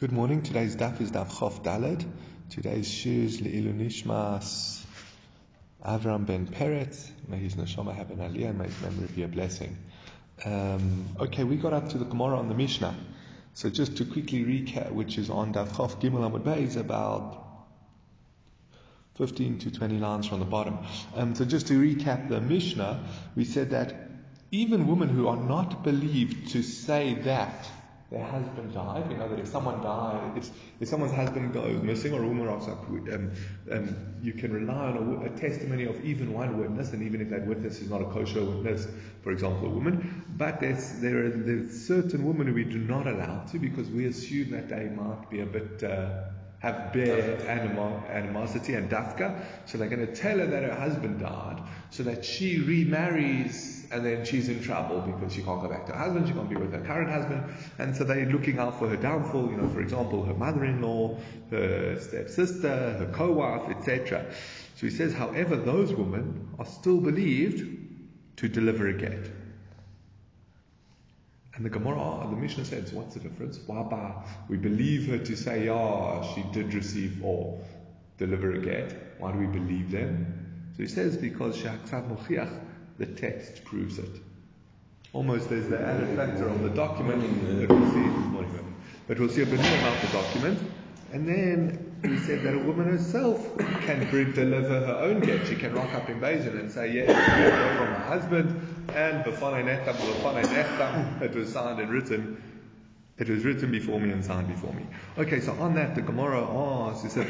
Good morning. Today's daf is daf Chof Daled. Today's shiz le'ilu nishmas Avram ben Peretz. May his neshama have an aliyah may his memory be a blessing. Um, okay, we got up to the Gemara on the Mishnah. So just to quickly recap, which is on daf Chof Gimel Amud Beis, about 15 to 20 lines from the bottom. Um, so just to recap the Mishnah, we said that even women who are not believed to say that their husband died. We know that if someone dies, if, if someone's husband goes missing or a woman rocks up, um, um, you can rely on a, a, testimony of even one witness, and even if that witness is not a kosher witness, for example, a woman. But there's, there are certain women who we do not allow to because we assume that they might be a bit. Uh, have bare animo- animosity and dafka, so they're going to tell her that her husband died, so that she remarries and then she's in trouble because she can't go back to her husband, she can't be with her current husband, and so they're looking out for her downfall, you know, for example, her mother-in-law, her stepsister, her co-wife, etc. So he says, however, those women are still believed to deliver a get. And the Gemara, the Mishnah says, what's the difference? Waba, we believe her to say, yeah, she did receive or deliver a get. Why do we believe them? So he says, because the text proves it. Almost there's the added factor of the document that we'll see, but we'll see a bit more about the document. And then he said that a woman herself can deliver her own get. She can rock up in Beis Din and say, yes, yeah, from her husband, and it was signed and written it was written before me and signed before me. Okay, so on that, the Gemara asks, it says,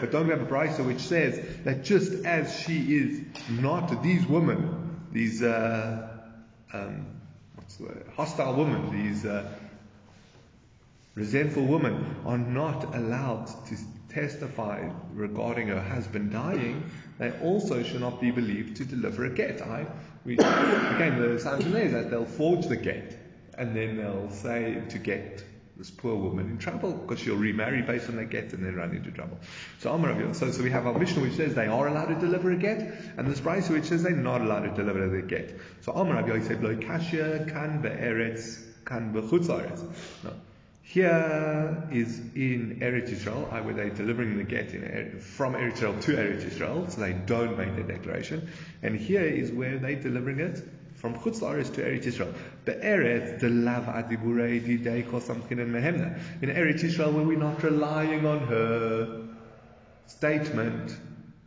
But don't we have a brisa which says that just as she is not these women, these uh, um, the hostile women, these uh, resentful women are not allowed to testify regarding her husband dying, they also should not be believed to deliver a get. I, we, again, the is that they'll forge the get and then they'll say to get this poor woman in trouble because she'll remarry based on the get and then run into trouble. So, so, so we have our Mishnah which says they are allowed to deliver a get, and this brisa which says they're not allowed to deliver the get. So Amar Rabbi said, "Lo kasha kan be'eretz kan be'chutz No. Here is in Eretz Israel, where they're delivering the get in, from Eretz Israel to Eretz Israel, so they don't make the declaration. And here is where they're delivering it from Chutz La'aretz to Eretz Israel. Be'eretz the lav adiburei didei kosamchin and mehemna. In Eretz Israel, where we're not relying on her statement,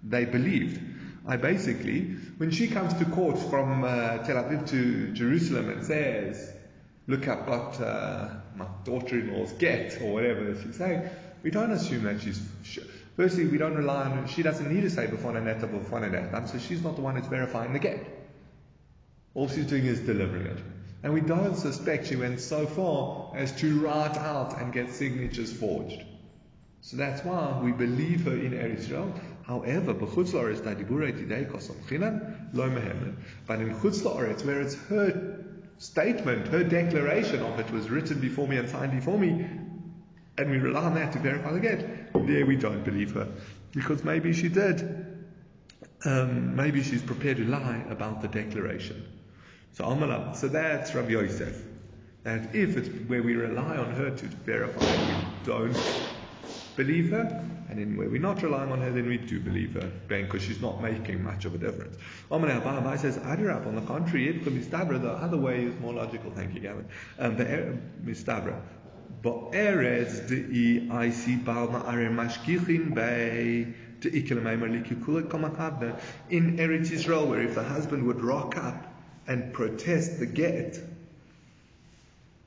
they believed. I basically, when she comes to court from uh, Tel Aviv to Jerusalem and says, look, I've uh, my daughter-in-law's get, or whatever she's saying, we don't assume that she's. Firstly, we don't rely on. She doesn't need to say before neta before neta, so she's not the one who's verifying the get. All she's doing is delivering it. And we don't suspect she went so far as to write out and get signatures forged. So that's why we believe her in Eretz Israel. However. But in chutz la'aretz, where it's her statement, her declaration of it was written before me and signed before me, and we rely on that to verify the get, there we don't believe her. Because maybe she did. Um, maybe she's prepared to lie about the declaration. So Amala, so that's Rabbi Yosef. That if it's where we rely on her to verify, we don't believe her, and where we're not relying on her, then we do believe her, because she's not making much of a difference. Amalei Abai says, Adirab, on the contrary, it could be mistabra, the other way is more logical, thank you, Gavin. Um, the mistabra. Ba'eretz de'i aisi bal ma'are mashkichin bei in Eretz Israel, where if the husband would rock up and protest the get,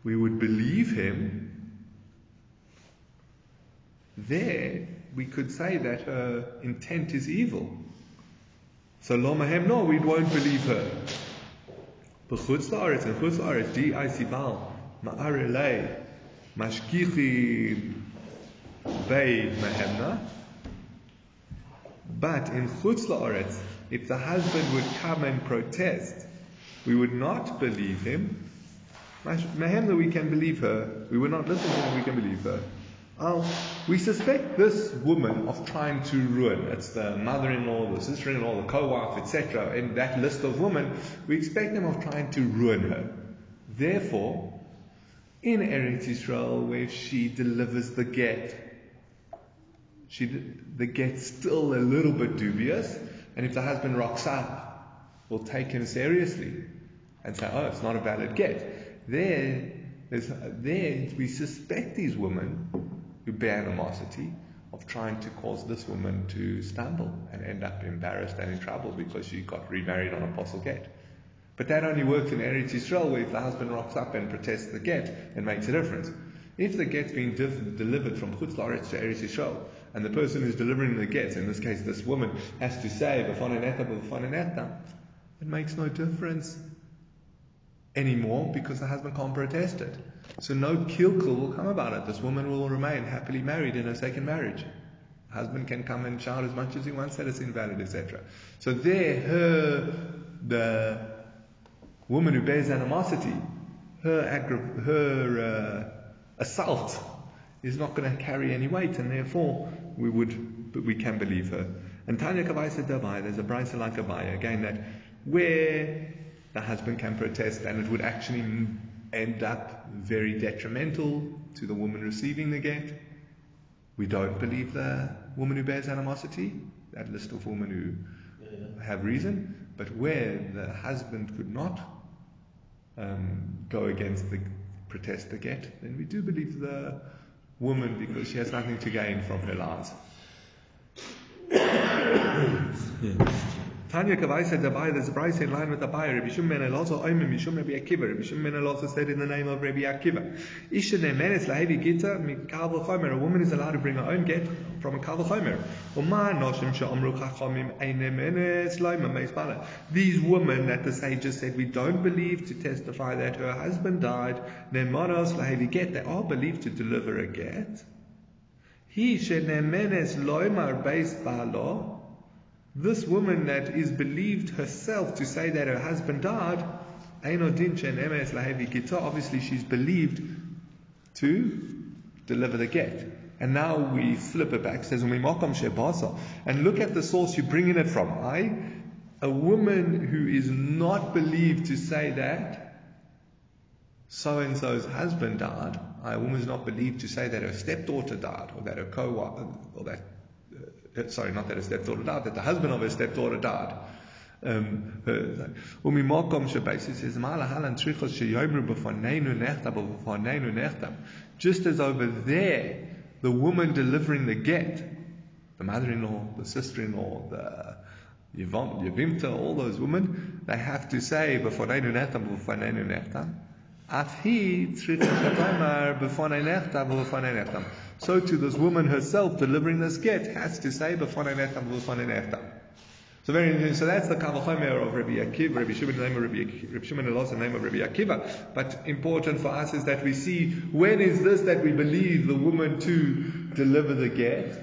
we would believe him there we could say that her intent is evil. So Lomahem, no, we won't believe her. B'chutz and chutz la'aretz, ma'arelei, mashkichi bei mehemna. But in chutz la'aretz, if the husband would come and protest, we would not believe him. Mehemna, we can believe her. We would not listen to him, we can believe her. Oh, we suspect this woman of trying to ruin. It's the mother-in-law, the sister-in-law, the co-wife, etc. In that list of women, we expect them of trying to ruin her. Therefore, in Eretz Israel, where she delivers the get, she, the get's still a little bit dubious, and if the husband rocks up, we'll take him seriously and say, oh, it's not a valid get. There, there we suspect these women who bear animosity of trying to cause this woman to stumble and end up embarrassed and in trouble because she got remarried on a pasul get. But that only works in Eretz Yisrael where if the husband rocks up and protests the get, it makes a difference. If the get's being diff- delivered from Chutz La'aretz to Eretz Yisrael, and the person who's delivering the get, in this case this woman, has to say, it makes no difference anymore because the husband can't protest it. So no kilkul will come about it. This woman will remain happily married in her second marriage. Husband can come and shout as much as he wants that it's invalid, etc. So there, her, the woman who bears animosity, her, aggra- her uh, assault is not going to carry any weight, and therefore we would, but we can believe her. And Tanya Kavaisa Dabai, there's a brisa like Abai, again, that where the husband can protest and it would actually end up very detrimental to the woman receiving the get. We don't believe the woman who bears animosity, that list of women who have reason, but where the husband could not um, go against the protest the get, then we do believe the woman because she has nothing to gain from her lies. Tanya Kavaisa Dabai, there's a brisa in line with the buyer. Rabbi Shimon also Oimim Mishum Rabbi Akiva. Rabbi Shimon also said in the name of Rabbi Akiva. Isha Nemenes Lahevi Gita Mikal Chomer. A woman is allowed to bring her own get from a Kal Chomer. Uma Noshim Sha'amru Chachamim Einemenes Loima Meisbala. These women that the sages said we don't believe to testify that her husband died. Nemanos Lahevi Get. They are believed to deliver a get. He Shenemenes Loimar Beis Balo. This woman that is believed herself to say that her husband died, obviously she's believed to deliver the get. And now we flip it back, says and look at the source you're bringing it from. I, a woman who is not believed to say that so and so's husband died, a woman is not believed to say that her stepdaughter died, or that her co-wife, or that sorry, not that her stepdaughter died, that the husband of her stepdaughter died. Um, וממקום says, just as over there, the woman delivering the get, the mother-in-law, the sister-in-law, the Yevimta, all those women, they have to say, b'fonenu nechtam, b'fonenu nechtam, so to this woman herself delivering this get has to say so very interesting. So that's the Kavachomer of Rabbi Akiva, Rabbi Shimon, the name of Rabbi, Rabbi Shimon, and the name of Rabbi Akiva. But important for us is that we see when is this that we believe the woman to deliver the get,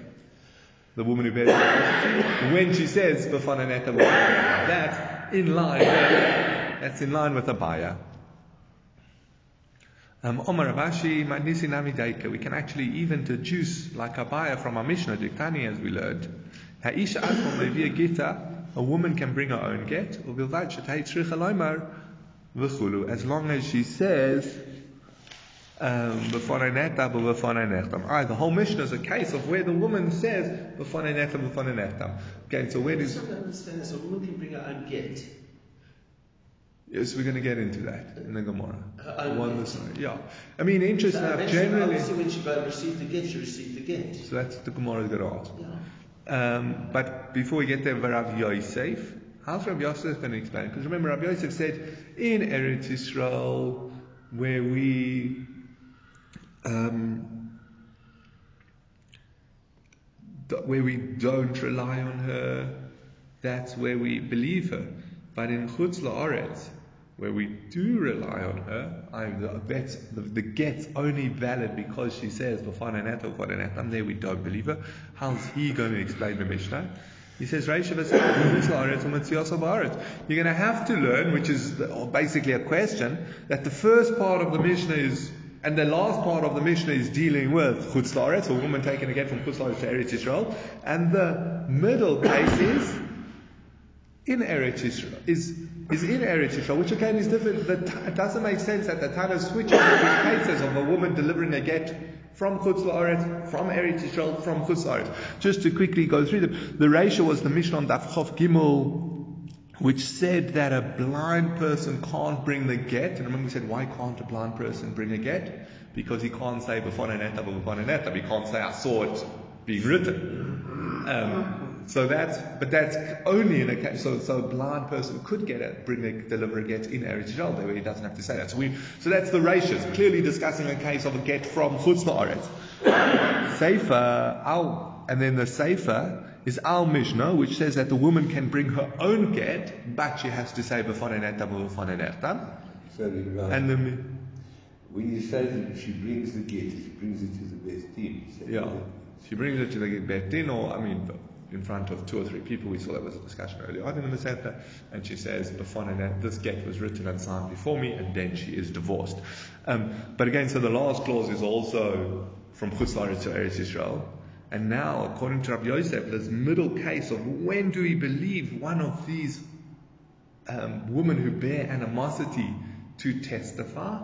the woman who bears the when she says that's in line. That's in line with the buyer. Um, Omar Abashi, Madnisi Nami We can actually even deduce, like Abai from our Mishnah, Diktani, as we learned. Ha'isha Asma a Gita, a woman can bring her own get, as long as she says, um, the whole mission is a case of where the woman says, Okay, so where does. I don't understand this. A woman can bring her own get. Yes, we're going to get into that in the Gemara. Uh, One this yeah. I mean, interesting So enough, generally. obviously, when she go and receive the gift, she received the gift. So that's the Gemara is going to ask. Yeah. Um, but before we get there, Rav Yosef, how's Rav Yosef going to explain? Because remember, Rav Yosef said in Eretz Israel, where we um, where we don't rely on her, that's where we believe her. But in Chutz La'aretz, where we do rely on her, I, the, that's, the, the get's only valid because she says, I'm there we don't believe her. How's he going to explain the Mishnah? He says, You're going to have to learn, which is basically a question, that the first part of the Mishnah is And the last part of the Mishnah is dealing with Chutz La'aretz, a woman taken again from Chutz La'aretz to Eretz Yisrael. And the middle case is in Eretz Yisrael, is, is in Eretz Yisrael, which again is different. It doesn't make sense that the Tana switches between cases of a woman delivering a get from Chutz La'aretz, from Eretz Yisrael, from Chutz La'aretz. Just to quickly go through them, the reisha was the Mishnah on Daf Chof Gimel, which said that a blind person can't bring the get. And remember we said, why can't a blind person bring a get? Because he can't say b'fonaneta b'fonaneta. He can't say, I saw it being written. Um, so that's, but that's only in a case, so, so a blind person could get it, bring a, deliver a get in Eretz Yisrael, where he doesn't have to say that. So we, so that's the ratios. Clearly discussing a case of a get from Chutz La'aretz. Sefer, al, and then the Sefer, is Al Mishnah, which says that the woman can bring her own get, but she has to say b'foneneta b'foneneta. Sorry, Ram. And the, when you say that she brings the gift, she brings it to the Beis Din. Yeah, she brings it to the Bet Din, or I mean, in front of two or three people. We saw that was a discussion earlier on in the Masechta, and she says this get was written and signed before me, and then she is divorced. Um, but again, so the last clause is also from Chutz to Eretz Yisrael. And now, according to Rabbi Yosef, this middle case of when do we believe one of these um, women who bear animosity to testify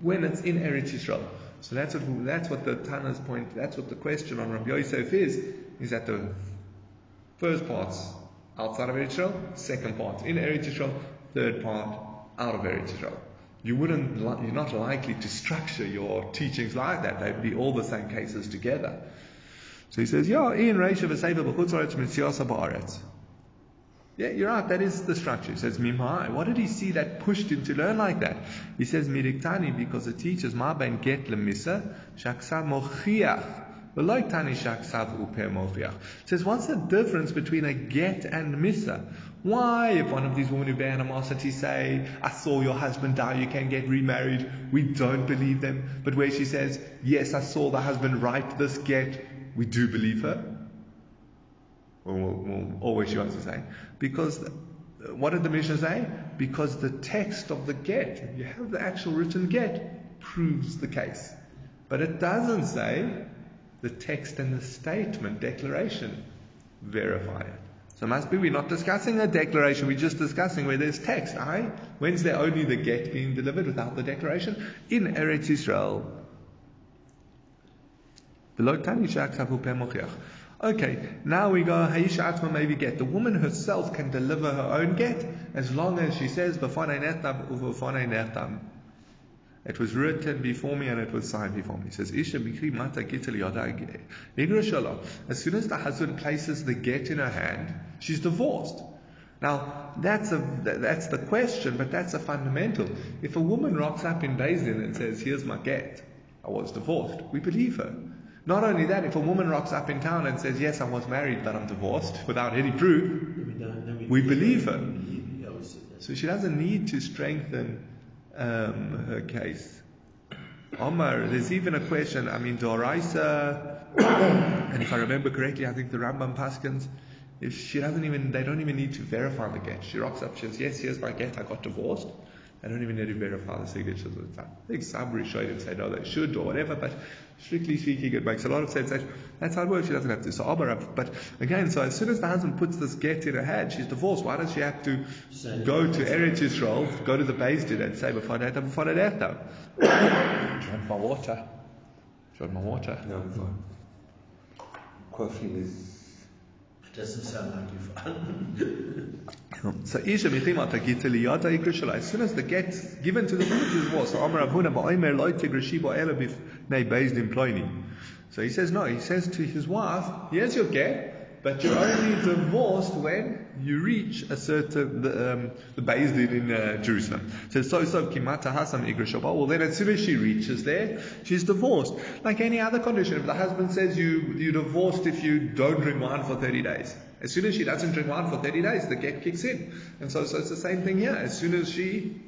when it's in Eretz Yisrael. So that's what that's what the Tana's point. That's what the question on Rabbi Yosef is. Is that the first part outside of Eretz Yisrael, second part in Eretz Yisrael, third part out of Eretz Yisrael. You wouldn't, you're not likely to structure your teachings like that. They'd be all the same cases together. So he says, yeah, in Reisha v'Seiva b'chutz haaretz mitziyasa ba'aretz. Yeah, you're right, that is the structure. He says, Mimai. What did he see that pushed him to learn like that? He says, Miriktani, because the teachers, Ma ben get lemisa, shaksa mochiach. V'loi tani shaksav uper mochiach. Says, what's the difference between a get and misa? Why, if one of these women who bear animosity say, I saw your husband die, you can get remarried, we don't believe them. But where she says, yes, I saw the husband write this get, we do believe her. Or, or where she wants to say. Because, uh, what did the Mishnah say? Because the text of the get, you have the actual written get, proves the case. But it doesn't say the text and the statement, declaration, verify it. So must be we're not discussing a declaration, we're just discussing where there's text. Aye? When's there only the get being delivered without the declaration? In Eretz Pemochiach. Okay, now we go Atma maybe get. The woman herself can deliver her own get as long as she says It was written before me and it was signed before me. He says, Isha mikri mata gitel yada As soon as the husband places the get in her hand, she's divorced. Now, that's a, that's the question, but that's a fundamental. If a woman rocks up in Din and says, here's my get, I was divorced, we believe her. Not only that, if a woman rocks up in town and says, yes, I was married, but I'm divorced, without any proof, we believe her. So she doesn't need to strengthen um, her case. Omar, there's even a question, I mean, Doraisa, and if I remember correctly, I think the Rambam Paskins, if she doesn't even, they don't even need to verify the get. She rocks up, she says, yes, here's my get, I got divorced. I don't even need to verify the signatures. I think some Rishonim say no, they should or whatever, but strictly speaking, it makes a lot of sense. That's how it works. She doesn't have to. So But again, so as soon as the husband puts this get in her hand, she's divorced. Why does she have to go to Eretz Yisrael, go to the Beis Din and say, before that, before that, Do you want my water? Do you want my water? No, I'm fine. Coughing is. Doesn't sound like you're fun. So Isha Michima Tagita Liyata Ikrishala. As soon as the get's given to the she's divorced. So Amar Avuna Ba'omer Loy Tigrishi Ba'ela Bif Nei Beis Din Ploini. So he says no. He says to his wife, "Here's your get, but you're only divorced when you reach a certain the, um, the Beis Din in uh, Jerusalem." So so so Kimata Hasam Igrishaba. Well, then as soon as she reaches there, she's divorced. Like any other condition, if the husband says you you divorced if you don't drink wine for 30 days. As soon as she doesn't drink wine for 30 days, the get kicks in. And so, so it's the same thing here. As soon as she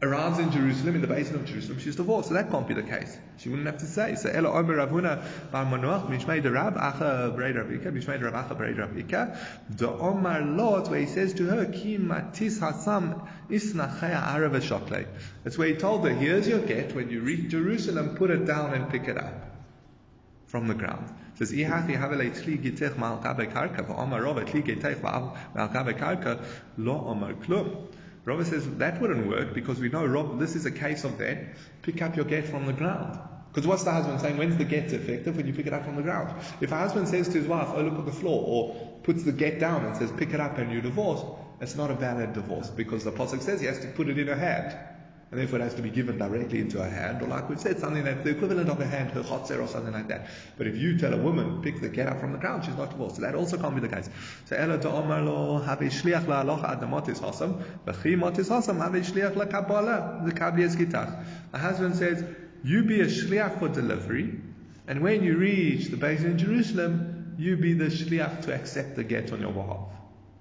arrives in Jerusalem, in the Beis Din of Jerusalem, she's divorced. So that can't be the case. She wouldn't have to say. So Ela Omer Ravuna Bar Manuach Mishmei de Rab Acha Brei Rabika Mishmei de Rab Acha Brei Rabika the Omar Lot where he says to her Ki Matis Hasam Isnachaya Arav Shoklei. That's where he told her, here's your get. When you reach Jerusalem, put it down and pick it up from the ground. It says, "Ihachi havelei tli gitech ma'al kabe karka, v'omar rova tli gitech ma'al kabe karka, lo omar klum." Rava says that wouldn't work because we know Rob, this is a case of that. Pick up your get from the ground. Because what's the husband saying? When's the get effective? When you pick it up from the ground. If a husband says to his wife, "Oh, look at the floor," or puts the get down and says, "Pick it up," and you divorce, it's not a valid divorce because the pasuk says he has to put it in her hand and therefore it has to be given directly into her hand, or like we've said, something that's the equivalent of a hand, her chotzer or something like that. But if you tell a woman, pick the get up from the ground, she's not divorced. So that also can't be the case. So ela to omar lo have shliach la aloha adamotis hasam, v'chi motis hasam have shliach la kabbalah, the kablias gitach. The husband says, you be a shliach for delivery, and when you reach the Beis Din Jerusalem, you be the shliach to accept the get on your behalf.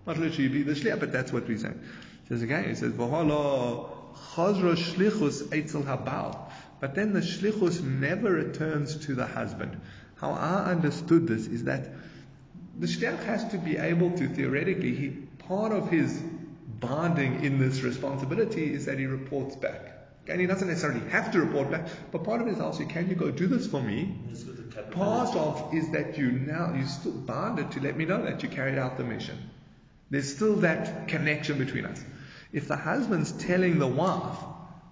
Not literally you be the shliach, but that's what we're saying. He says again, he says, v'halo Chazra shlichus eitzel habal. But then the shlichus never returns to the husband. How I understood this is that the shliach has to be able to theoretically, he, part of his bonding in this responsibility is that he reports back. And he doesn't necessarily have to report back, but part of it is also, can you go do this for me? The Part of is that you now you still bonded to let me know that you carried out the mission. There's still that connection between us. If the husband's telling the wife,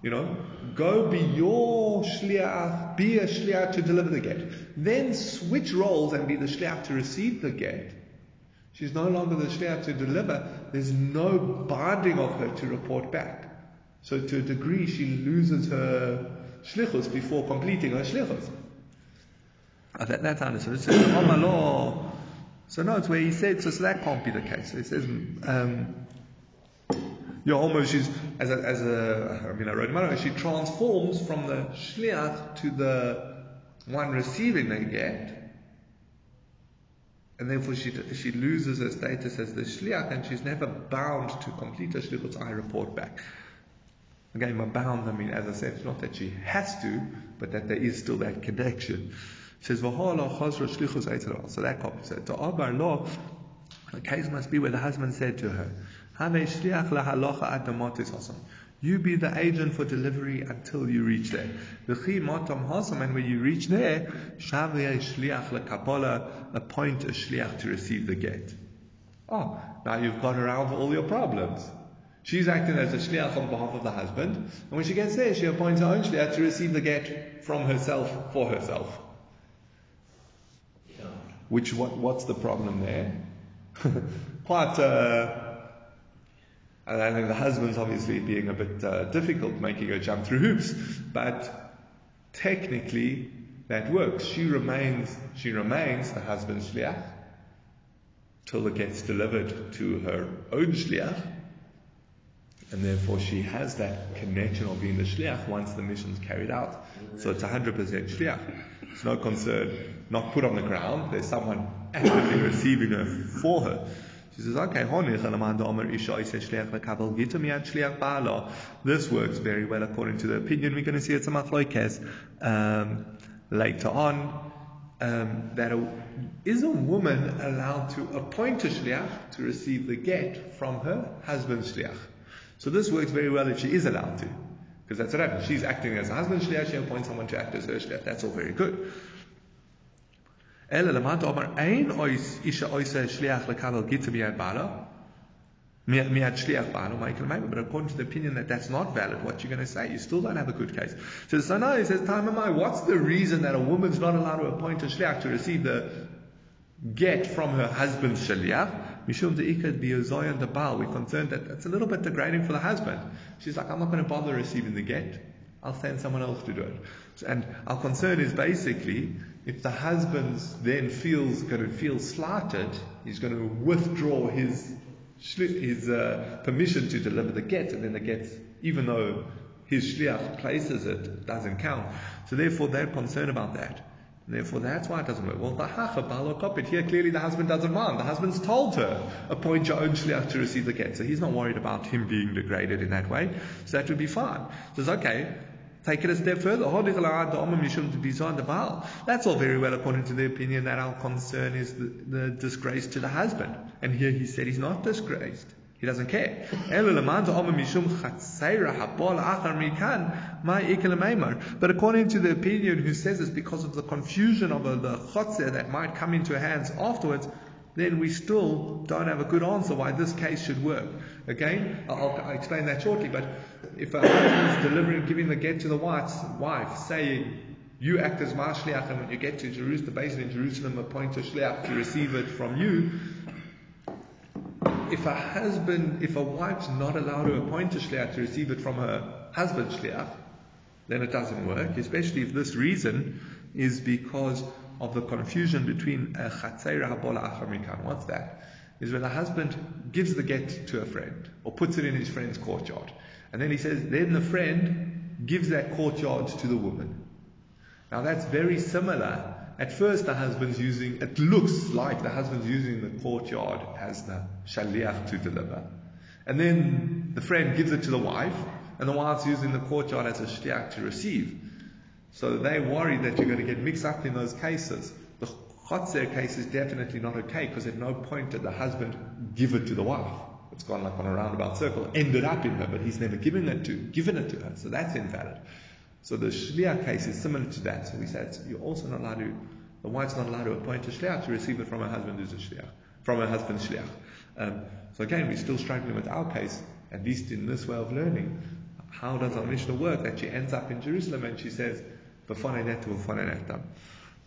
you know, go be your shliach, be a shliach to deliver the get, then switch roles and be the shliach to receive the get. She's no longer the shliach to deliver. There's no binding of her to report back. So to a degree, she loses her shlichus before completing her shlichus. Uh, that, that's understood. "Oh, law." So no, it's where he said, so, so that can't be the case. So he says, um, yeah, almost she's, as a, as a, I mean, I wrote she transforms from the shliach to the one receiving the get, and therefore she, she loses her status as the shliach, and she's never bound to complete her shlichut, I report back. Again, by bound, I mean, as I said, it's not that she has to, but that there is still that connection. It says. So that copy said, "To abar lo." The case must be where the husband said to her, "Have shliach lahalocha adamotis hasam." You be the agent for delivery until you reach there. V'chi matam hasam, and when you reach there, shavei shliach lekabbalah, appoint a shliach to receive the get. Oh, now you've got around all your problems. She's acting as a shliach on behalf of the husband, and when she gets there, she appoints her own shliach to receive the get from herself for herself. Yeah. Which what what's the problem there? Quite. Uh, and I think the husband's obviously being a bit uh, difficult, making her jump through hoops, but technically that works. She remains she remains the husband's shliach till it gets delivered to her own shliach, and therefore she has that connection of being the shliach once the mission's carried out. So it's 100% shliach. It's no concern, not put on the ground. There's someone actively receiving her for her. She says, okay. This works very well according to the opinion. We're going to see it's a machloikes um, later on. Um, that a, is a woman allowed to appoint a shliach to receive the get from her husband's shliach? So this works very well if she is allowed to, because that's what happens. She's acting as a husband's shliach. She appoints someone to act as her shliach. That's all very good. אלא למטה אומר, אין אישה עושה שליח לקבל גיטה מיד בעלה, מיד שליח בעלה, מה יקרה But according to the opinion that that's not valid, what you're going to say, you still don't have a good case. So, so now he says, time am I, what's the reason that a woman's not allowed to appoint a shliach to receive the get from her husband's shliach? Mishum de'ikat biyozoyan the Baal. We're concerned that it's a little bit degrading for the husband. She's like, I'm not going to bother receiving the get. I'll send someone else to do it. And our concern is basically, if the husband then feels going to feel slighted, he's going to withdraw his his uh, permission to deliver the get, and then the get, even though his shliach places it, doesn't count. So therefore, they're concerned about that. And therefore, that's why it doesn't work. Well, the hacha balokopit here clearly the husband doesn't mind. The husband's told her appoint your own shliach to receive the get, so he's not worried about him being degraded in that way. So that would be fine. Says okay. Take it a step further. That's all very well according to the opinion that our concern is the, the disgrace to the husband. And here he said he's not disgraced. He doesn't care. But according to the opinion who says it's because of the confusion of the chotzer that might come into hands afterwards, then we still don't have a good answer why this case should work. Again, I'll, I'll explain that shortly, but if a husband is delivering, giving the get to the wife, saying, you act as my shliach, and when you get to Jerusalem, the Beis Din Jerusalem appoint a shliach to receive it from you, if a husband, if a wife's not allowed to appoint a shliach to receive it from her husband's shliach, then it doesn't work, especially if this reason is because of the confusion between a chatzeira habola achar mikan. What's that? Is when the husband gives the get to a friend or puts it in his friend's courtyard. And then he says, then the friend gives that courtyard to the woman. Now that's very similar. At first the husband's using, it looks like the husband's using the courtyard as the shaliach to deliver. And then the friend gives it to the wife, and the wife's using the courtyard as a shliach to receive. So they worry that you're going to get mixed up in those cases. The chotzer case is definitely not okay because at no point did the husband give it to the wife. It's gone like on a roundabout circle, ended up in her, but he's never given it to given it to her. So that's invalid. So the shliach case is similar to that. So we said you're also not allowed to, the wife's not allowed to appoint a shliach to receive it from her husband who's a shliach, from her husband's shliach. Um, so again, we're still struggling with our case, at least in this way of learning. How does our Mishnah work? That she ends up in Jerusalem and she says,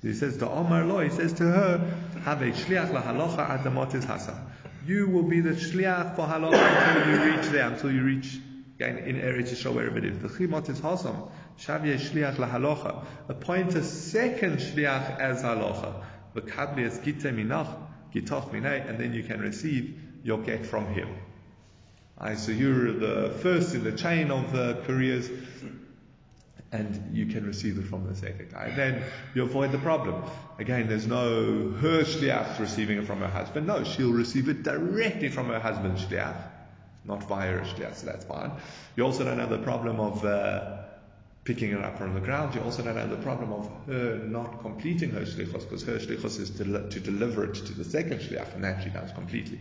he says to Omar Lo, he says to her, Have a shliach la halacha ad hasa. You will be the shliach for halacha until you reach there, until you reach again in Eretz Yisrael wherever it is. The chimot is hasam. Shavye shliach la halacha. Appoint a second shliach as halacha. V'kabli es gite minach, gitoch minay, and then you can receive your get from him. I so you're the first in the chain of the careers and you can receive it from the second guy. Then you avoid the problem. Again, there's no her shliach receiving it from her husband. No, she'll receive it directly from her husband's shliach, not via her shliach, so that's fine. You also don't have the problem of uh, picking it up from the ground. You also don't have the problem of her not completing her shlichos, because her shlichos is to, to deliver it to the second shliach, and that she does completely.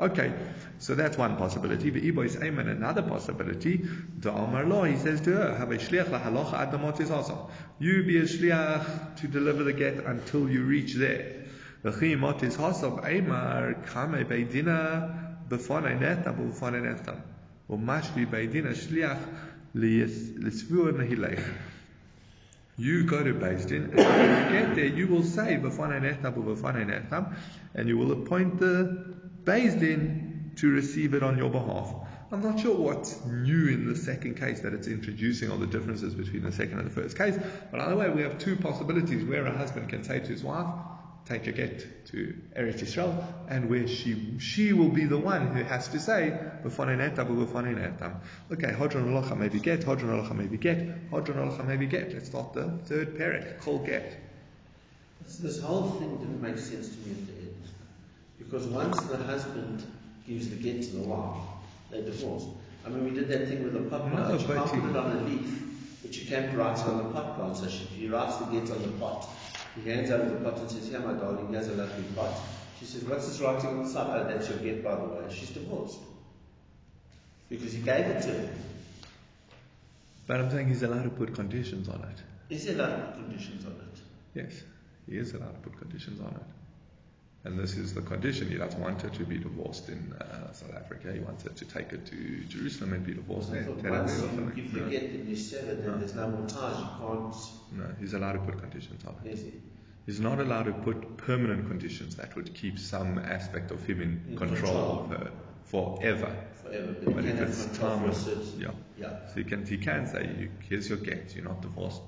Okay, so that's one possibility. The Ibo is Ayman, another possibility. The Amar Law, he says to her, Have a shliach la halacha adamot is also. You be a shliach to deliver the get until you reach there. The chimot is hasab Aymar kame beidina b'fonei netam b'fonei netam. Umashli beidina shliach lisvur nehilech. You go to Din, and when you get there, you will say, B'fonei netam b'fonei netam, and you will appoint the Din to receive it on your behalf. I'm not sure what's new in the second case that it's introducing all the differences between the second and the first case. But either way, we have two possibilities where a husband can say to his wife, take your get to Eretz Yisrael, and where she she will be the one who has to say, Okay, Hodron Alocha maybe get, Hodron Alocha maybe get, Hodron Alocha maybe get. Let's start the third parak, call get. This whole thing didn't make sense to me. Because once the husband gives the get to the wife, they divorce. I mean, we did that thing with the pot plant. You can't put it on a leaf, but you can't write it on the pot plant. So she, he writes the get on the pot. He hands over the pot and says, Here, my darling, here's a lovely pot. She says, What's this writing on the side? Oh, that's your get, by the way. She's divorced. Because he gave it to her. But I'm saying he's allowed to put conditions on it. Is he allowed to put conditions on it? Yes, he is allowed to put conditions on it. And this is the condition. He doesn't want her to be divorced in uh, South Africa. He wants her to take her to Jerusalem and be divorced there. Once you, you forget no. you sever, then no. there's no more ties. You can't. No, he's allowed to put conditions on it. He's not allowed to put permanent conditions that would keep some aspect of him in, in control, control, of her forever. Forever, but, but if it's timeless, yeah. yeah. So he can he can say, "Here's your get. You're not divorced.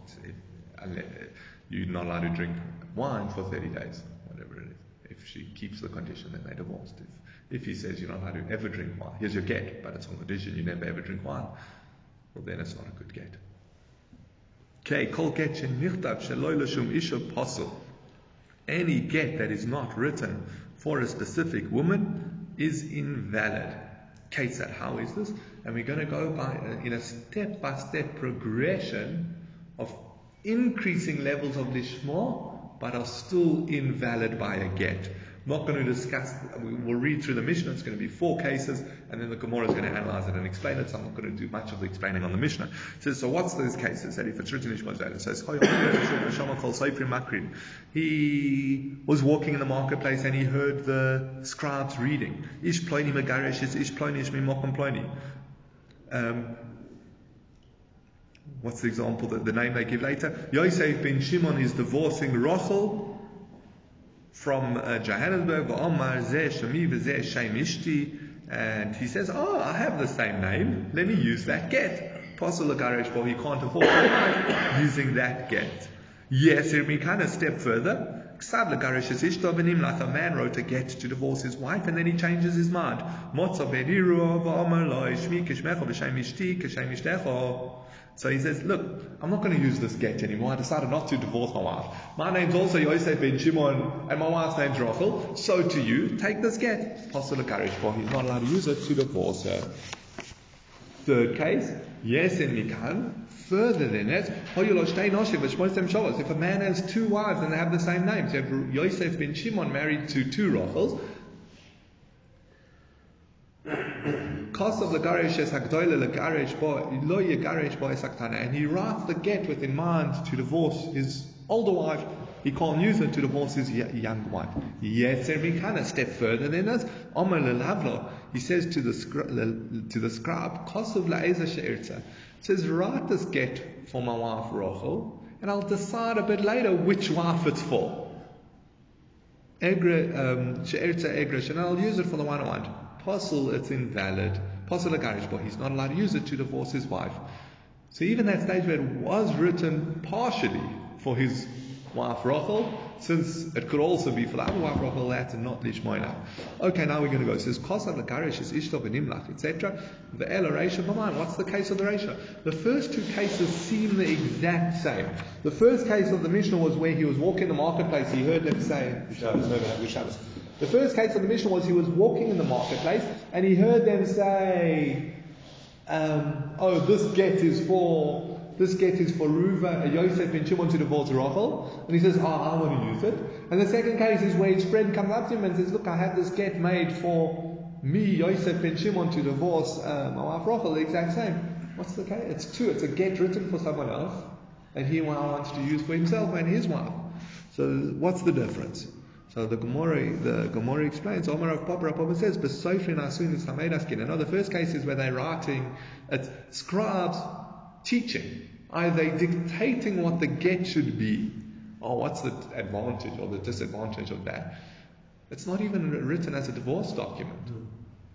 You're not allowed to drink wine for 30 days." She keeps the condition, then they're divorced. If, if he says you're not allowed to ever drink wine, here's your get, but it's on condition you never ever drink wine, well then it's not a good get. Okay, kol. Any get that is not written for a specific woman is invalid. Kate said, how is this? And we're going to go by uh, in a step-by-step progression of increasing levels of lishma, but are still invalid by a get I'm not going to discuss, we'll read through the Mishnah, it's going to be four cases, and then the Gemara is going to analyze it and explain it, so I'm not going to do much of the explaining on the Mishnah. So what's those cases? That if it's written in Ishmael, it says, he was walking in the marketplace and he heard the scribes reading, Ish ploni megaresh is Ish ploni ish ploni. Um, What's the example, the, the name they give later? Yosef bin Shimon is divorcing Rachel, from uh, Johannesburg, and he says, Oh, I have the same name, let me use that get. Apostle Lagaresh, he can't afford using that get. Yes, we kind of step further. Like a man wrote a get to divorce his wife and then he changes his mind. So he says, look, I'm not going to use this get anymore. I decided not to divorce my wife. My name's also Yosef ben Shimon, and my wife's name's Rachel. So to you, take this get. Apostle for he's not allowed to use it to divorce her. Third case, yes, and Mikan. Further than that, if a man has two wives and they have the same names, you have Yosef ben Shimon married to two Rachels, The garesh is hagdoile le garesh bo lo ye garesh bo esaktana, and he writes the get with in mind to divorce his older wife. He can't use it to divorce his young wife. Kind of step further than this. Omer lelavlo, he says to the to the scribe, cost of laeza she'irta, says write this get for my wife Rachel, and I'll decide a bit later which wife it's for. Egre um, she'irta and I'll use it for the one I want. Apostle, it's invalid. Apostle a garish boy, he's not allowed to use it to divorce his wife. So even that stage where it was written partially for his wife Rachel, since it could also be for the other wife Rachel, that's not lishmoina. Okay, now we're going to go. It says kosav lekarish is ishtov and imlach, etc. The el mind. What's the case of the reisha? The first two cases seem the exact same. The first case of the Mishnah was where he was walking the marketplace. He heard them say, the first case of the Mishnah was he was walking in the marketplace and he heard them say, um, "Oh, this get is for." This get is for Ruva, Yosef ben Shimon to divorce Rachel. And he says, Oh, I want to use it. And the second case is where his friend comes up to him and says, Look, I have this get made for me, Yosef ben Shimon, to divorce uh, my wife Rachel. The exact same. What's the case? It's two. It's a get written for someone else. And he wants to use for himself and his wife. So what's the difference? So the Gemara, the Gemara explains, Omar Rav Papa, Papa says, Besofrin Asun is Hameidaskin. I know the first case is where they're writing, it's scribes teaching. Are they dictating what the get should be? Or what's the advantage or the disadvantage of that? It's not even written as a divorce document. Hmm.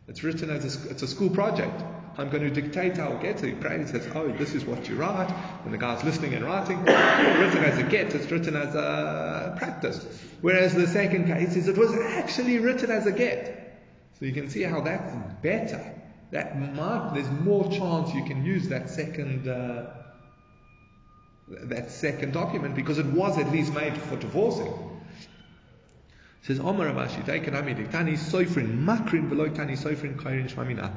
It's written as a, it's a school project. I'm going to dictate how get it gets. He prays, says, oh, this is what you write. And the guy's listening and writing. It's written as a get, it's written as a practice. Whereas the second case is it was actually written as a get. So you can see how that's better. That might, there's more chance you can use that second, uh, that second document because it was at least made for divorcing says Omar Daikanami Tani Soifrin, Makrin below Tani Soifrin Kairin Shmamina.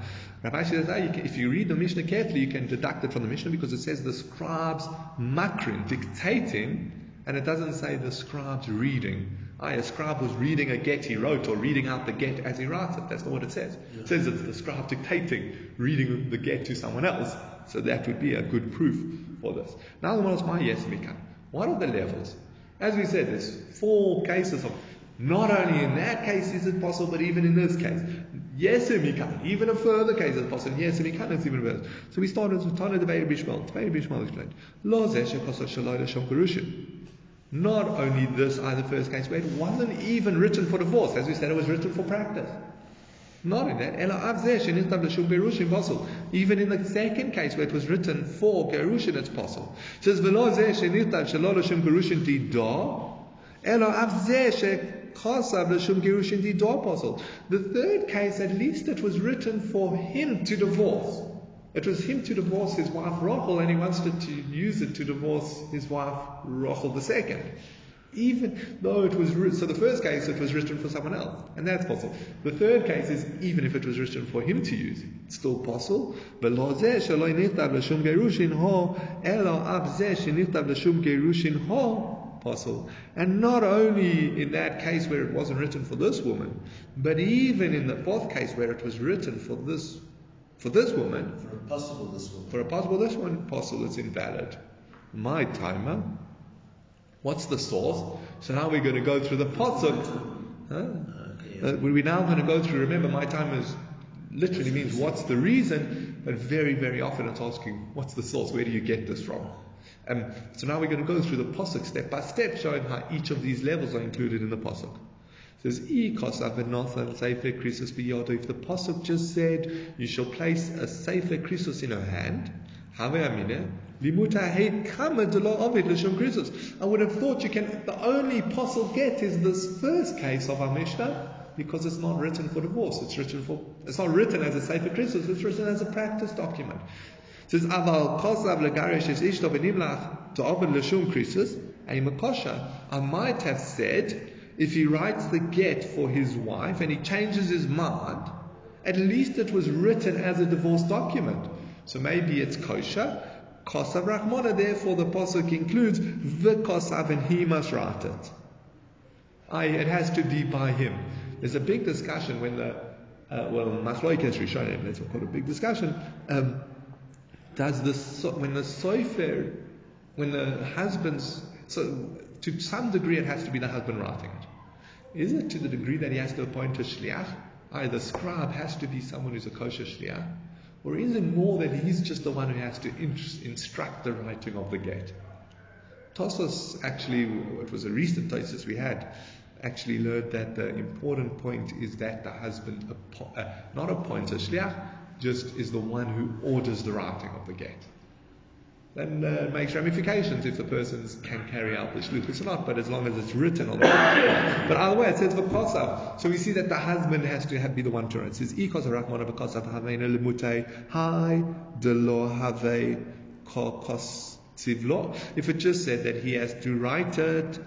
Ravashi says, ah, if you read the Mishnah carefully, you can deduct it from the Mishnah because it says the scribes Makrin, dictating, and it doesn't say the scribes reading. Ah, a scribe was reading a get he wrote or reading out the get as he writes it. That's not what it says. It says it's the scribe dictating, reading the get to someone else. So that would be a good proof for this. Now the one is my yes mikan. What are the levels? As we said, there's four cases of not only in that case is it possible, but even in this case. Yes, can. Even a further case is possible. Yes, we can. It's even worse. So we started with Tana the Beir Bishmal. The Beir Bishmal explained. Not only this, either first case where it wasn't even written for divorce. As we said, it was written for practice. Not in that. Even in the second case where it was written for Gerushin, it's possible. It says, the third case, at least it was written for him to divorce. It was him to divorce his wife Rachel, and he wanted to use it to divorce his wife Rachel II. Even though it was so the first case it was written for someone else, and that's possible. The third case is even if it was written for him to use, it's still possible. Possible. And not only in that case where it wasn't written for this woman, but even in the fourth case where it was written for this for this woman, For a possible this woman. for a possible this one possible it's invalid. My timer. What's the source? So now we're going to go through the pasuk. Huh? Uh, we're now going to go through. Remember, my time is literally means what's the reason, but very, very often it's asking what's the source. Where do you get this from? Um, so now we're going to go through the pasuk step by step, showing how each of these levels are included in the pasuk. It says, "I kosav benothan sefer krisus biyado." If the pasuk just said, "You shall place a sefer krisus in her hand," have krisus. I would have thought you can. The only possible get is this first case of our because it's not written for divorce. It's written for. It's not written as a sefer krisus. It's written as a practice document. Says, "Aval kosav legarish es ishto benimlach to ovid l'shum krisus." I might have said if he writes the get for his wife and he changes his mind, at least it was written as a divorce document. So maybe it's kosher. Kosav Rahmana, therefore the Pasuk includes the Kosav and he must write it. I, it has to be by him. There's a big discussion when the, uh, well, Machloikas Rishonim, let's call it a big discussion. Um, does the, when the Sofer, when the husband's, so to some degree it has to be the husband writing it. Is it to the degree that he has to appoint a shliach? Either the scribe has to be someone who's a kosher shliach, or is it more that he's just the one who has to in- instruct the writing of the get? Tosfos actually, it was a recent Tosfos we had, actually learned that the important point is that the husband appo- uh, not appoints a shliach, just is the one who orders the writing of the gate. Then uh, makes ramifications if the person can carry out the shluchus or not, but as long as it's written on the But either way, it says v'kosav. So we see that the husband has to have, be the one to write. It says ikos harakmona v'kosav haveina lemutei hai de lo have. If it just said that he has to write it,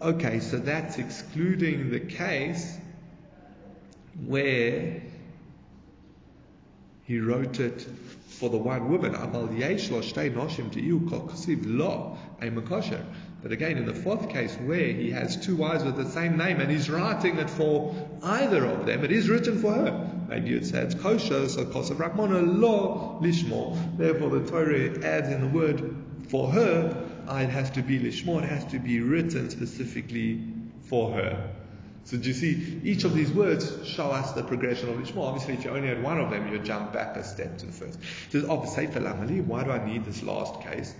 okay, so that's excluding the case where he wrote it for the one woman. But again, in the fourth case, where he has two wives with the same name and he's writing it for either of them, it is written for her. Maybe it says kosher, so kosav Rahmana lo lishmo. Therefore, the Torah adds in the word for her, ah, it has to be lishmo, it has to be written specifically for her. So do you see, each of these words show us the progression of Lishma. Obviously, if you only had one of them, you'd jump back a step to the first. Says, oh, Sefer Lamali, why do I need this last case?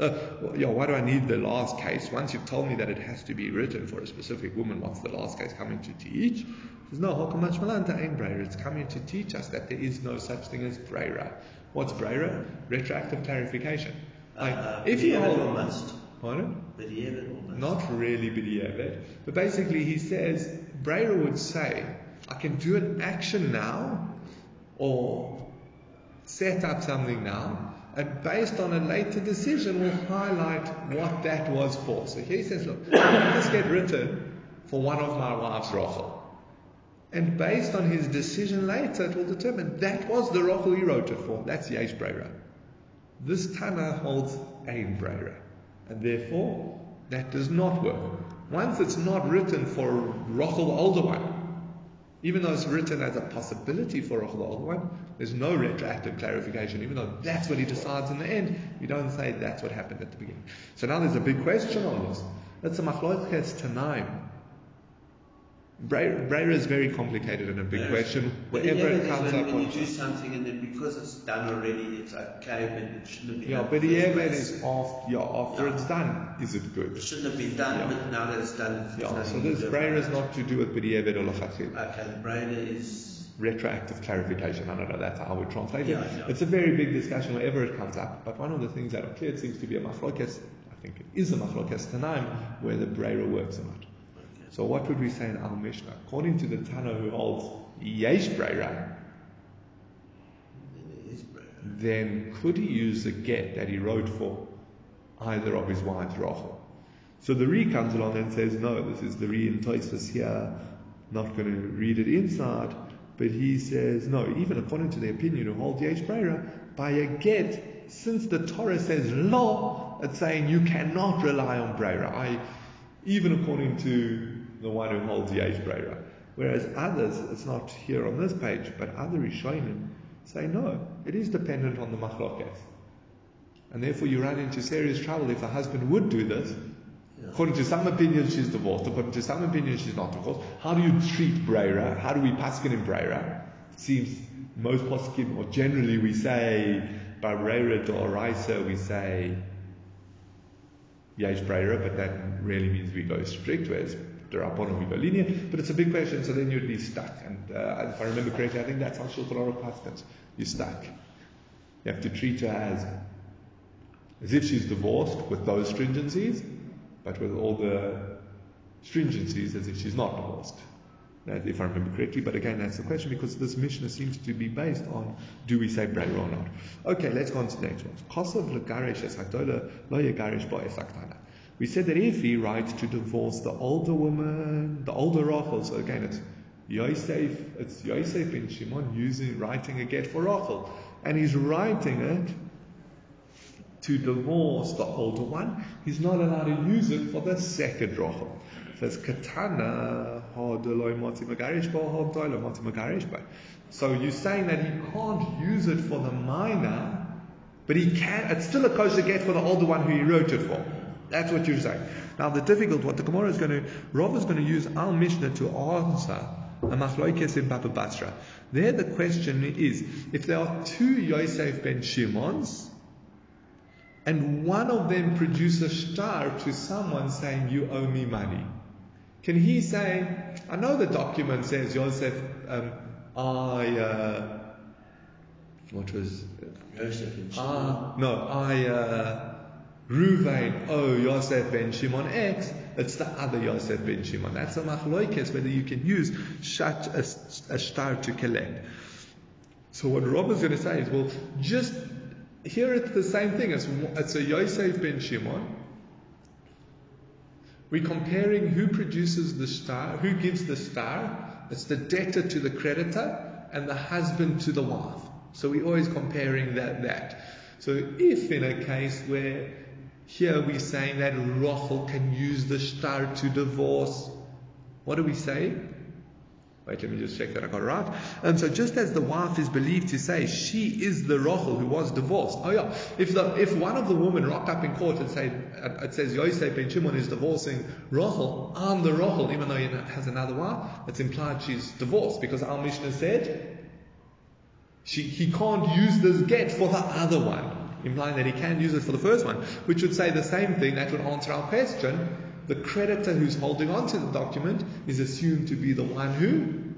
Uh, yeah, why do I need the last case? Once you've told me that it has to be written for a specific woman, what's the last case coming to teach? It says, no, Hokamach Malanta Ein Breira. It's coming to teach us that there is no such thing as Breira. What's Breira? Retroactive clarification. Like, Uh, if you hold. must. Pardon? B'diavad or must. Not really b'diavad, but basically he says, Breira would say, I can do an action now, or set up something now, and based on a later decision we'll highlight what that was for. So here he says, look, let this get written for one of my wives, Rachel. And based on his decision later, it will determine that was the Rachel he wrote it for. That's Yesh Breira. This Tana holds Ein Breira. And therefore, that does not work. Once it's not written for Rachel the older one, even though it's written as a possibility for Rachel the older one, there's no retroactive clarification. Even though that's what he decides in the end, you don't say that's what happened at the beginning. So now there's a big question on this. That's a machloches tanaim. Breira is very complicated and a big question. B'diavad it comes when, up when you do something and then because it's done already, it's okay, but it shouldn't have been Yeah, but the first is after, yeah, after Yeah. it's done, is it good? It shouldn't have been done, Yeah. but now that it's done, there's Yeah, so this can do prayer about is not to do with B'diavad or Lachachil. Okay, the Breira is Retroactive clarification. I don't know, that's how we translate it. Yeah. It's a very big discussion whenever it comes up, but one of the things that are clear, it seems to be a machlokes, I think it is a machlokes tanaim, where the Breira works or not. So what would we say in our Mishnah? According to the Tana who holds Yesh Breira, then could he use the get that he wrote for either of his wives, Rachel? So the Ri comes along and says, no, this is the Ri in Tosfos here, not going to read it inside, but he says, no, even according to the opinion who holds Yesh Brera, by a get, since the Torah says law, it's saying you cannot rely on Brera. I, even according to the one who holds the Yesh Brera. Whereas others, it's not here on this page, but other Rishonim say no, it is dependent on the machlokes. And therefore you run into serious trouble if a husband would do this. Yeah. According to some opinions, she's divorced. According to some opinions, she's not divorced. How do you treat Brera? How do we paskin in Brera? Seems most poskim, or generally we say, by Brera Doraisa, we say, Yesh Brera, but that really means we go strict, whereas Daraponim we go lenient. But it's a big question, so then you'd be stuck. And uh, if I remember correctly, I think that's how Shulchan Aruch paskins. You're stuck. You have to treat her as as if she's divorced with those stringencies, but with all the stringencies as if she's not divorced. That, if I remember correctly, but again, that's the question because this Mishnah seems to be based on do we say brera or not. Okay, let's go on to the next one. We said that if he writes to divorce the older woman, the older Rachel, so again, it's Yosef, it's Yosef and Shimon using writing a get for Rachel, and he's writing it to divorce the older one, he's not allowed to use it for the second Rachel. Says Katana So you're saying that he can't use it for the minor, but he can. It's still a kosher get for the older one who he wrote it for. That's what you're saying. Now the difficult, what the Gemara is going to, Rav is going to use Al Mishnah to answer a machloikes in Baba Basra. There the question is, if there are two Yosef ben Shimons, and one of them produces a shtar to someone saying, You owe me money. Can he say, I know the document says, Yosef, um, I, uh, what was, Yosef uh, no, I, uh, Ruvain owe Yosef ben Shimon X, it's the other Yosef ben Shimon. That's a machloikes, whether you can use such a, a shtar to collect. So what Rav is going to say is, well, just here it's the same thing. It's, it's a Yosef ben Shimon. We're comparing who produces the shtar, who gives the shtar. It's the debtor to the creditor and the husband to the wife. So we're always comparing that. that. So if in a case where here we're saying that Rachel can use the shtar to divorce, what do we say? Wait, let me just check that I got it right. And so, just as the wife is believed to say she is the Rachel who was divorced. Oh yeah, if the if one of the women rocked up in court and said uh, it says Yosef ben Shimon is divorcing Rachel, I'm the Rachel, even though he has another wife, it's implied she's divorced because our Mishnah said she he can't use this get for the other one, implying that he can use it for the first one, which would say the same thing. That would answer our question the creditor who's holding on to the document is assumed to be the one who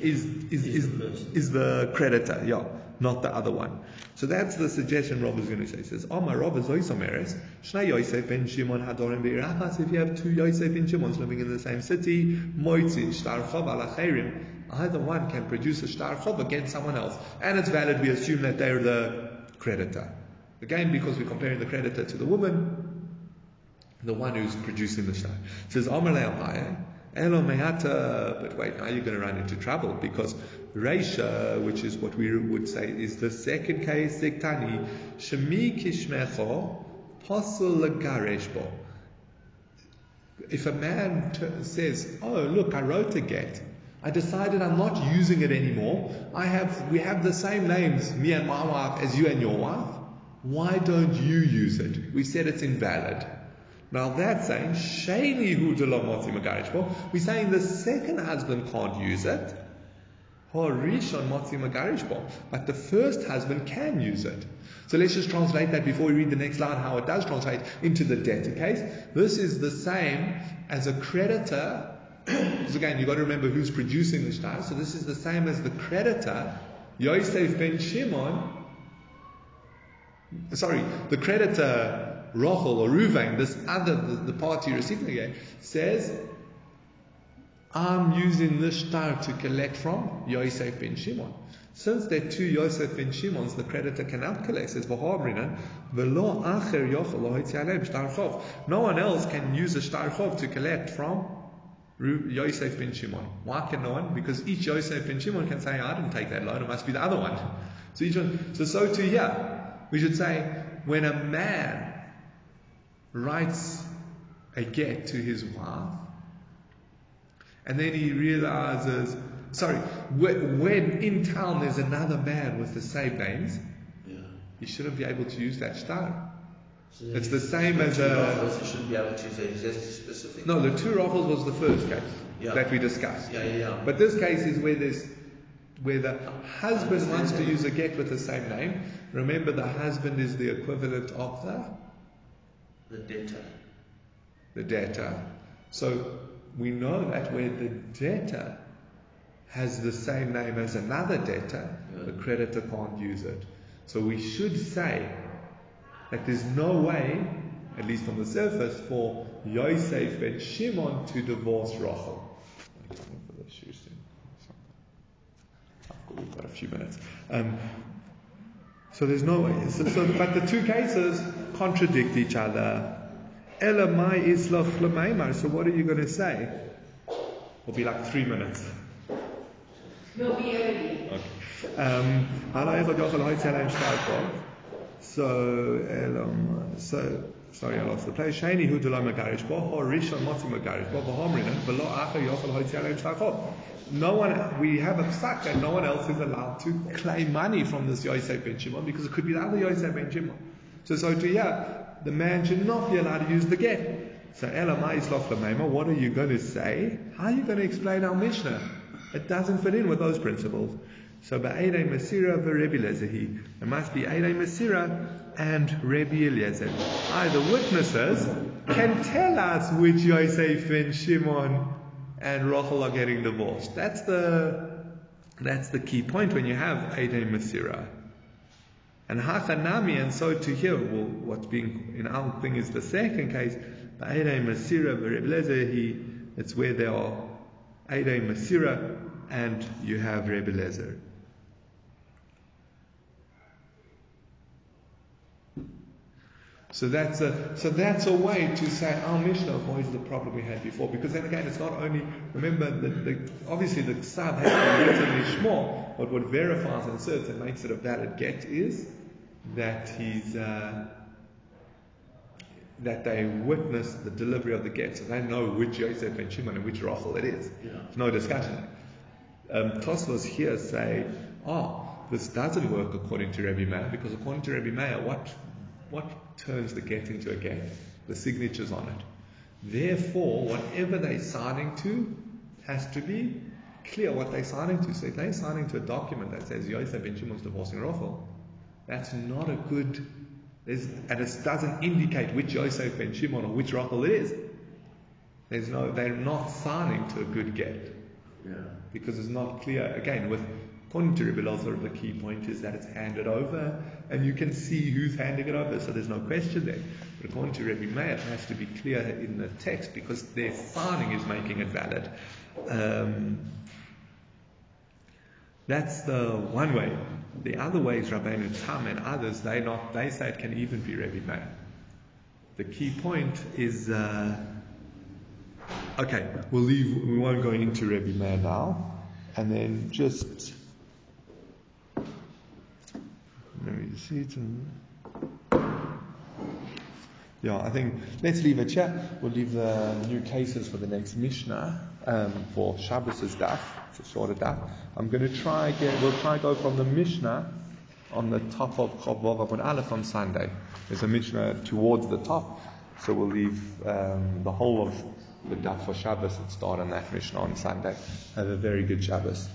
is is, is, is the creditor, yeah, not the other one. So that's the suggestion Rav is going to say. He says, Omar Rav is Oisomeres, Shna Yosef ben Shimon Hadorim Be'irachas, if you have two Yosef and Shimons living in the same city, Moitzi, Shtar Chov Alacherim, either one can produce a Shtar Chov against someone else. And it's valid, we assume that they're the creditor. Again, because we're comparing the creditor to the woman, the one who's producing the. It says, Elo Me'ata, but wait, now you're going to run into trouble because Reisha, which is what we would say is the second case, Ziktani, Shemi Kishmecho, Pasul Lagareshbo. If a man t- says, Oh, look, I wrote a get. I decided I'm not using it anymore. I have, we have the same names, me and my wife, as you and your wife. Why don't you use it? We said it's invalid. Now that's saying Sheni hu We're saying the second husband can't use it. But the first husband can use it. So let's just translate that before we read the next line, how it does translate into the debtor case. This is the same as a creditor. Because again, you've got to remember who's producing the shtar. So this is the same as the creditor, Yosef ben Shimon. Sorry, the creditor Rachel or Ruvain, this other, the, the party receiving the says, I'm using this shtar to collect from Yosef ben Shimon. Since there are two Yosef ben Shimons, the creditor cannot collect, says Vahamrinan, Velo acher yochel No one else can use a shtarchov to collect from Yosef ben Shimon. Why can no one? Because each Yosef ben Shimon can say, I didn't take that loan, it must be the other one. So each one, so so too here. We should say, when a man writes a get to his wife, and then he realizes, sorry, when in town there's another man with the same names, Yeah. he shouldn't be able to use that shtar. It's the same as a. Raffles, you shouldn't be able to specific. No, the two ruffles was the first case Yeah. that we discussed. Yeah, yeah, yeah. But this case is where there's where the husband wants to use a get with the same name. Remember, the husband is the equivalent of the the debtor. the debtor. So we know that where the debtor has the same name as another debtor, the creditor can't use it. So we should say that there's no way, at least on the surface, for Yosef ben Shimon to divorce Rachel. I'm coming for the shoe soon. We've got a few minutes. Um, so there's no way. So, so, but the two cases contradict each other. Elamai islach lemaimar. So what are you going to say? Will be like three minutes. We'll be early. Okay. Um, So, Elam, so, sorry, I lost the place. Shani hu delay magarish bo, ho rishon motzi magarish bo, v'homrinan, v'lo acha yochel hoitzi aleim. No one, we have a psak that no one else is allowed to claim money from this Yosef ben Shimon because it could be the other Yosef ben Shimon. So, so to yeah, the man should not be allowed to use the get. So, Elamai islof lamema, what are you going to say? How are you going to explain our Mishnah? It doesn't fit in with those principles. So Ba'edei Masira v'Rebbe Lezehi. It must be Eidei Masira and Rebbe Eliezer. Either witnesses can tell us which Yosef and Shimon and Rachel are getting divorced. That's the that's the key point when you have Eidei Masira. And Hachanami, and so to here, well, what's being in our thing is the second case. Ba'edei Masira v'Rebbe Lezehi. It's where there are Eidei Masira and you have Rebbe Lezer. So that's a so that's a way to say our Mishnah avoids the problem we had before. Because then again, it's not only remember the, the obviously the ksab has to be written lishmo, but what verifies and asserts and makes it a valid get is that he's uh, that they witness the delivery of the get, so they know which Yosef and Shimon and which Rachel it is. Yeah. There's no discussion. Um, Tosfos here say, oh, this doesn't work according to Rabbi Meir because according to Rabbi Meir, what what turns the get into a get? The signatures on it. Therefore, whatever they're signing to has to be clear what they're signing to. So if they're signing to a document that says Yosef ben Shimon's divorcing Rachel, that's not a good. And it doesn't indicate which Yosef ben Shimon or which Rachel it is. There's no. They're not signing to a good get Yeah. because it's not clear. Again, with according to Rebbe Elazar, the key point is that it's handed over, and you can see who's handing it over, so there's no question there. But according to Rebbe Meir, it has to be clear in the text because their signing is making it valid. Um, that's the one way. The other way is Rabbeinu Tam and others. They not. They say it can even be Rebbe Meir. The key point is. Uh, okay, we'll leave. We won't go into Rebbe Meir now, and then just. Let me see it. Yeah, I think let's leave it here. We'll leave the new cases for the next Mishnah um, for Shabbos' daf. It's a shorter daf. I'm going to try again. We'll try go from the Mishnah on the top of Chavov Abun Aleph on Sunday. There's a Mishnah towards the top, so we'll leave um, the whole of the daf for Shabbos and start on that Mishnah on Sunday. Have a very good Shabbos.